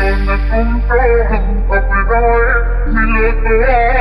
Donde compró un papel the le